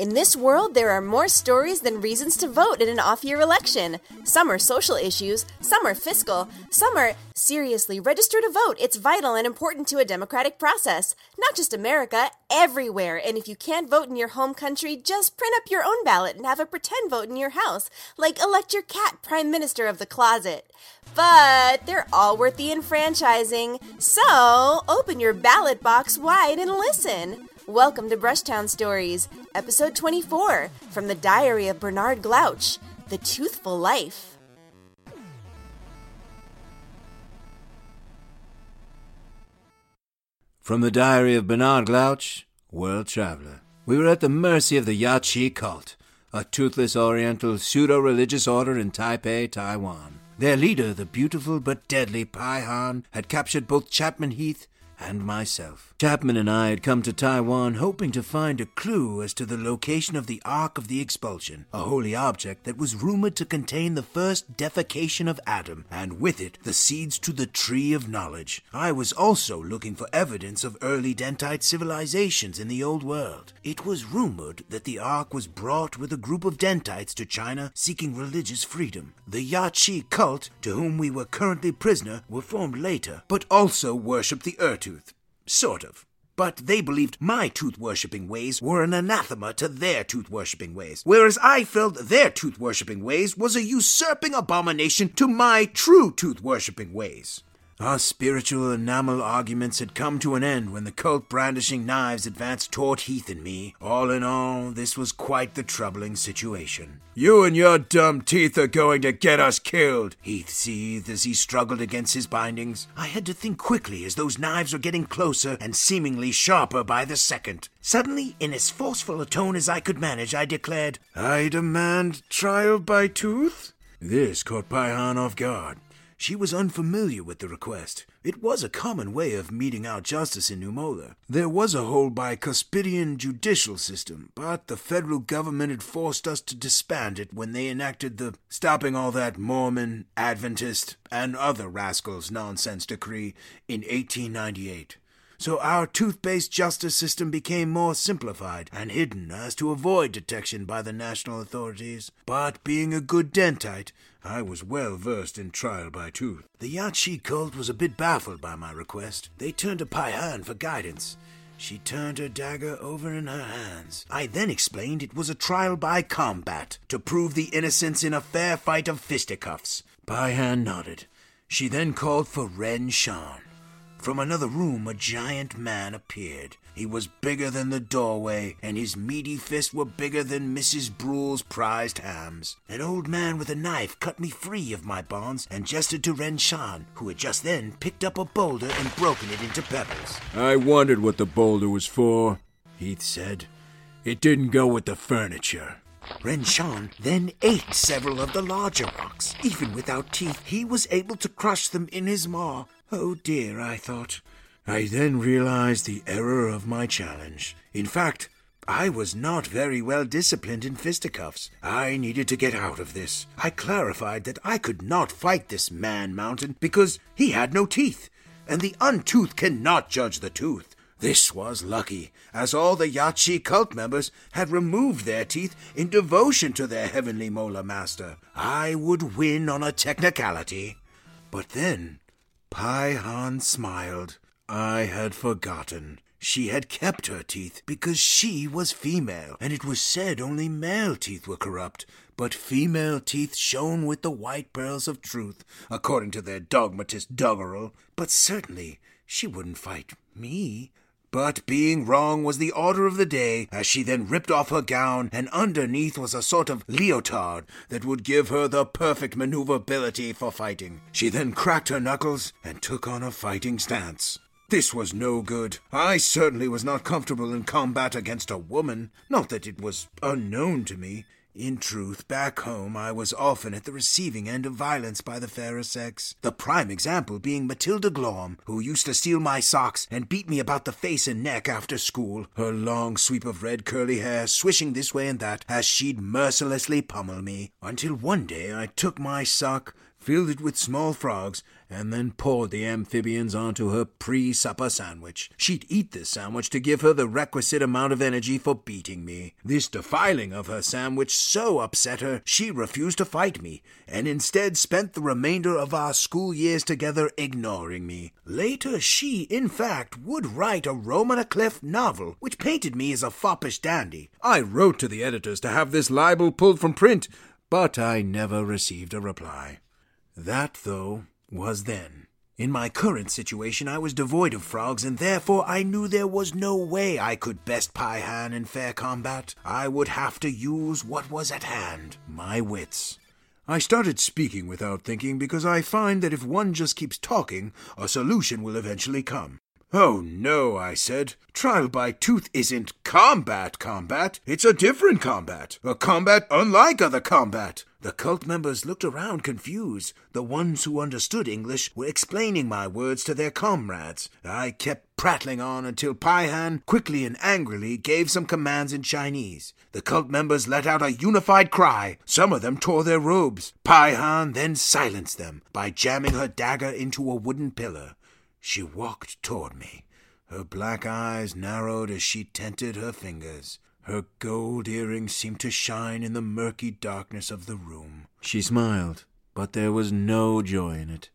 In this world, there are more stories than reasons to vote in an off year election. Some are social issues, some are fiscal, some are seriously register to vote. It's vital and important to a democratic process. Not just America, everywhere. And if you can't vote in your home country, just print up your own ballot and have a pretend vote in your house, like elect your cat prime minister of the closet. But they're all worth the enfranchising. So open your ballot box wide and listen. Welcome to Brushtown Stories, episode 24, from the Diary of Bernard Glouch The Toothful Life. From the Diary of Bernard Glouch, World Traveler. We were at the mercy of the Yachi cult, a toothless oriental pseudo religious order in Taipei, Taiwan. Their leader, the beautiful but deadly Pai Han, had captured both Chapman Heath and myself. Chapman and I had come to Taiwan hoping to find a clue as to the location of the Ark of the Expulsion, a holy object that was rumored to contain the first defecation of Adam, and with it the seeds to the Tree of Knowledge. I was also looking for evidence of early Dentite civilizations in the Old World. It was rumored that the Ark was brought with a group of Dentites to China seeking religious freedom. The Yachi cult, to whom we were currently prisoner, were formed later, but also worshipped the Ur-Tooth. Sort of. But they believed my tooth worshipping ways were an anathema to their tooth worshipping ways, whereas I felt their tooth worshipping ways was a usurping abomination to my true tooth worshipping ways. Our spiritual enamel arguments had come to an end when the cult brandishing knives advanced toward Heath and me. All in all, this was quite the troubling situation. You and your dumb teeth are going to get us killed, Heath seethed as he struggled against his bindings. I had to think quickly as those knives were getting closer and seemingly sharper by the second. Suddenly, in as forceful a tone as I could manage, I declared, I demand trial by tooth? This caught Paihan off guard. She was unfamiliar with the request. It was a common way of meting out justice in Numola. There was a whole bicuspidian judicial system, but the federal government had forced us to disband it when they enacted the stopping all that Mormon, Adventist, and other rascals nonsense decree in 1898 so our tooth based justice system became more simplified and hidden as to avoid detection by the national authorities. But being a good dentite, I was well versed in trial by tooth. The Yachi cult was a bit baffled by my request. They turned to Paihan for guidance. She turned her dagger over in her hands. I then explained it was a trial by combat, to prove the innocence in a fair fight of fisticuffs. Paihan nodded. She then called for Ren Shan. From another room, a giant man appeared. He was bigger than the doorway, and his meaty fists were bigger than Mrs. Brule's prized hams. An old man with a knife cut me free of my bonds and gestured to Ren Shan, who had just then picked up a boulder and broken it into pebbles. I wondered what the boulder was for, Heath said. It didn't go with the furniture. Ren Shan then ate several of the larger rocks. Even without teeth, he was able to crush them in his maw. Oh dear, I thought. I then realized the error of my challenge. In fact, I was not very well disciplined in fisticuffs. I needed to get out of this. I clarified that I could not fight this man mountain because he had no teeth, and the untoothed cannot judge the tooth. This was lucky, as all the Yachi cult members had removed their teeth in devotion to their heavenly molar master. I would win on a technicality. But then, Pai Han smiled. I had forgotten. She had kept her teeth because she was female, and it was said only male teeth were corrupt, but female teeth shone with the white pearls of truth, according to their dogmatist doggerel. But certainly she wouldn't fight me. But being wrong was the order of the day, as she then ripped off her gown, and underneath was a sort of leotard that would give her the perfect maneuverability for fighting. She then cracked her knuckles and took on a fighting stance. This was no good. I certainly was not comfortable in combat against a woman. Not that it was unknown to me. In truth, back home I was often at the receiving end of violence by the fairer sex. The prime example being Matilda Glorm, who used to steal my socks and beat me about the face and neck after school, her long sweep of red curly hair swishing this way and that as she'd mercilessly pummel me, until one day I took my sock, filled it with small frogs, and then poured the amphibians onto her pre supper sandwich. She'd eat this sandwich to give her the requisite amount of energy for beating me. This defiling of her sandwich so upset her, she refused to fight me, and instead spent the remainder of our school years together ignoring me. Later, she, in fact, would write a roman à clef novel, which painted me as a foppish dandy. I wrote to the editors to have this libel pulled from print, but I never received a reply. That, though, was then. In my current situation, I was devoid of frogs, and therefore I knew there was no way I could best Pie-Han in fair combat. I would have to use what was at hand my wits. I started speaking without thinking because I find that if one just keeps talking, a solution will eventually come. Oh no, I said. Trial by tooth isn't combat combat. It's a different combat. A combat unlike other combat. The cult members looked around confused. The ones who understood English were explaining my words to their comrades. I kept prattling on until Pie-Han quickly and angrily gave some commands in Chinese. The cult members let out a unified cry. Some of them tore their robes. Pie-Han then silenced them by jamming her dagger into a wooden pillar. She walked toward me. Her black eyes narrowed as she tented her fingers. Her gold earrings seemed to shine in the murky darkness of the room. She smiled, but there was no joy in it.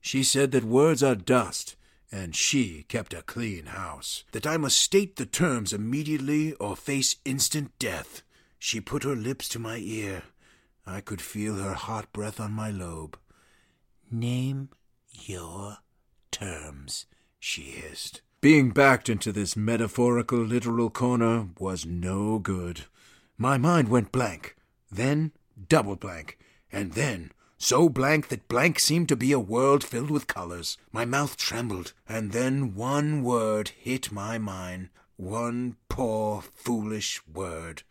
She said that words are dust, and she kept a clean house. That I must state the terms immediately or face instant death. She put her lips to my ear. I could feel her hot breath on my lobe. Name your terms, she hissed. Being backed into this metaphorical literal corner was no good. My mind went blank, then double blank, and then so blank that blank seemed to be a world filled with colors. My mouth trembled, and then one word hit my mind. One poor, foolish word.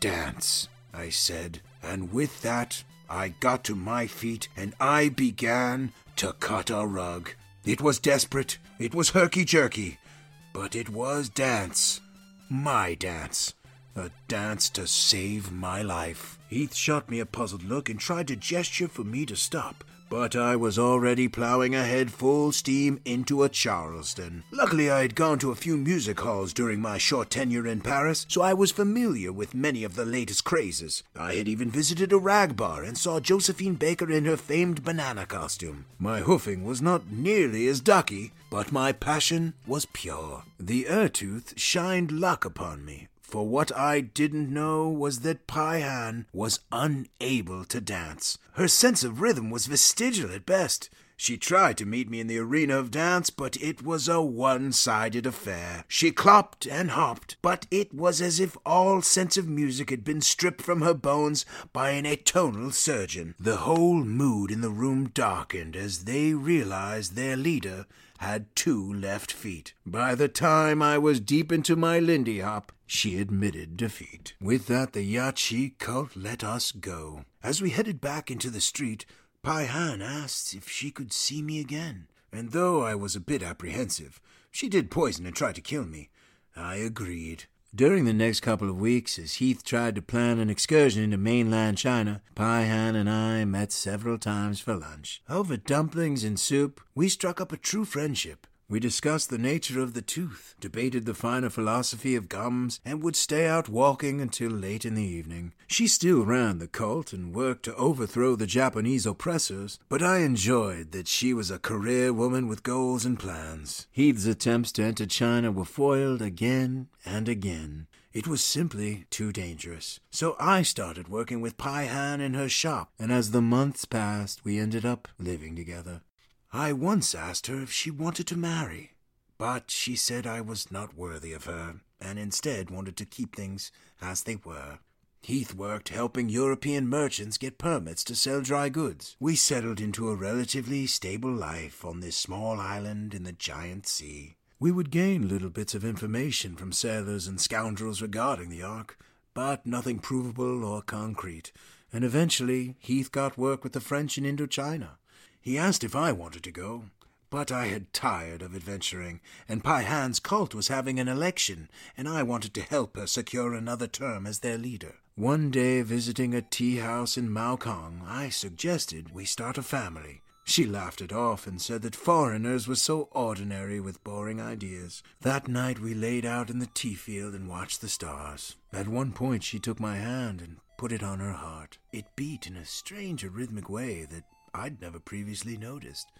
Dance, I said, and with that I got to my feet and I began to cut a rug. It was desperate, it was herky jerky, but it was dance. My dance. A dance to save my life. Heath shot me a puzzled look and tried to gesture for me to stop, but I was already plowing ahead full steam into a Charleston. Luckily, I had gone to a few music halls during my short tenure in Paris, so I was familiar with many of the latest crazes. I had even visited a rag bar and saw Josephine Baker in her famed banana costume. My hoofing was not nearly as ducky, but my passion was pure. The Ur-Tooth shined luck upon me, for what I didn't know was that Pie-Han was unable to dance. Her sense of rhythm was vestigial at best. She tried to meet me in the arena of dance, but it was a one sided affair. She clopped and hopped, but it was as if all sense of music had been stripped from her bones by an atonal surgeon. The whole mood in the room darkened as they realized their leader had two left feet. By the time I was deep into my Lindy Hop, she admitted defeat. With that, the Yachi cult let us go. As we headed back into the street, Pie-Han asked if she could see me again, and though I was a bit apprehensive, she did poison and try to kill me. I agreed. During the next couple of weeks, as Heath tried to plan an excursion into mainland China, Pie-Han and I met several times for lunch. Over dumplings and soup, we struck up a true friendship. We discussed the nature of the tooth, debated the finer philosophy of gums, and would stay out walking until late in the evening. She still ran the cult and worked to overthrow the Japanese oppressors, but I enjoyed that she was a career woman with goals and plans. Heath's attempts to enter China were foiled again and again. It was simply too dangerous. So I started working with Pie-Han in her shop, and as the months passed, we ended up living together. I once asked her if she wanted to marry, but she said I was not worthy of her, and instead wanted to keep things as they were. Heath worked helping European merchants get permits to sell dry goods. We settled into a relatively stable life on this small island in the giant sea. We would gain little bits of information from sailors and scoundrels regarding the Ark, but nothing provable or concrete, and eventually Heath got work with the French in Indochina. He asked if I wanted to go, but I had tired of adventuring, and Pai Han's cult was having an election, and I wanted to help her secure another term as their leader. One day, visiting a tea house in Mao Kong, I suggested we start a family. She laughed it off and said that foreigners were so ordinary with boring ideas. That night we laid out in the tea field and watched the stars. At one point she took my hand and put it on her heart. It beat in a strange rhythmic way that I'd never previously noticed.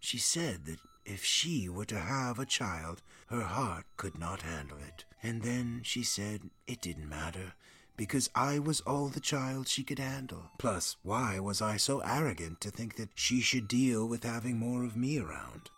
She said that if she were to have a child, her heart could not handle it. And then she said it didn't matter because I was all the child she could handle. Plus, why was I so arrogant to think that she should deal with having more of me around?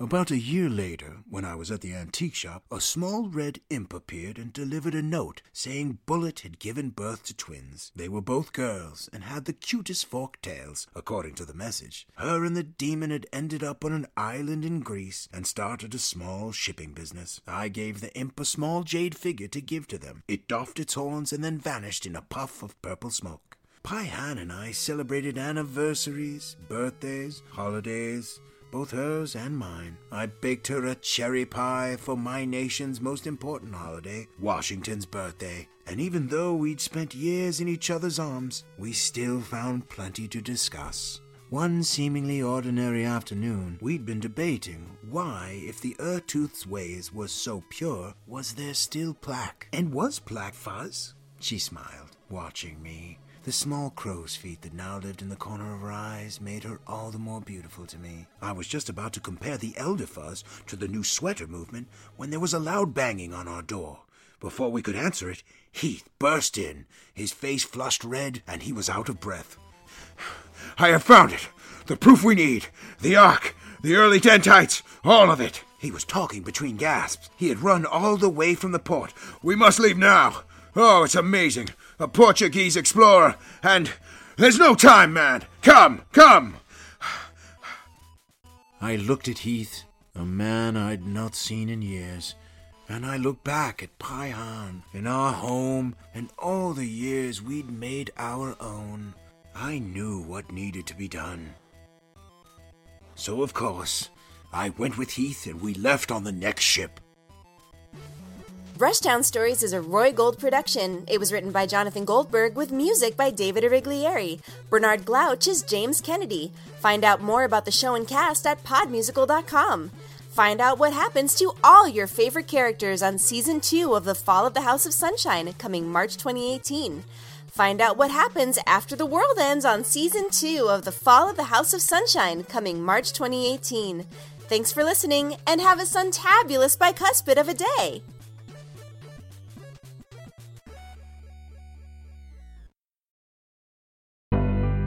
About a year later, when I was at the antique shop, a small red imp appeared and delivered a note saying Bullet had given birth to twins. They were both girls and had the cutest forked tails, according to the message. Her and the demon had ended up on an island in Greece and started a small shipping business. I gave the imp a small jade figure to give to them. It doffed its horns and then vanished in a puff of purple smoke. Pie-Han and I celebrated anniversaries, birthdays, holidays, both hers and mine. I baked her a cherry pie for my nation's most important holiday, Washington's birthday. And even though we'd spent years in each other's arms, we still found plenty to discuss. One seemingly ordinary afternoon, we'd been debating why, if the Ur-Tooth's ways were so pure, was there still plaque? And was plaque fuzz? She smiled, watching me. The small crow's feet that now lived in the corner of her eyes made her all the more beautiful to me. I was just about to compare the elder fuzz to the new sweater movement when there was a loud banging on our door. Before we could answer it, Heath burst in, his face flushed red, and he was out of breath. I have found it! The proof we need! The Ark! The early Dentites! All of it! He was talking between gasps. He had run all the way from the port. We must leave now! Oh, it's amazing! A Portuguese explorer, and there's no time, man. Come, come. I looked at Heath, a man I'd not seen in years, and I looked back at Pie-Han and our home and all the years we'd made our own. I knew what needed to be done. So, of course, I went with Heath and we left on the next ship. Brushtown Stories is a Roy Gold production. It was written by Jonathan Goldberg with music by David Origlieri. Bernard Glouch is James Kennedy. Find out more about the show and cast at podmusical.com. Find out what happens to all your favorite characters on season 2 of The Fall of the House of Sunshine coming March 2018. Find out what happens after the world ends on season 2 of The Fall of the House of Sunshine coming March 2018. Thanks for listening and have a suntabulous bicuspid of a day.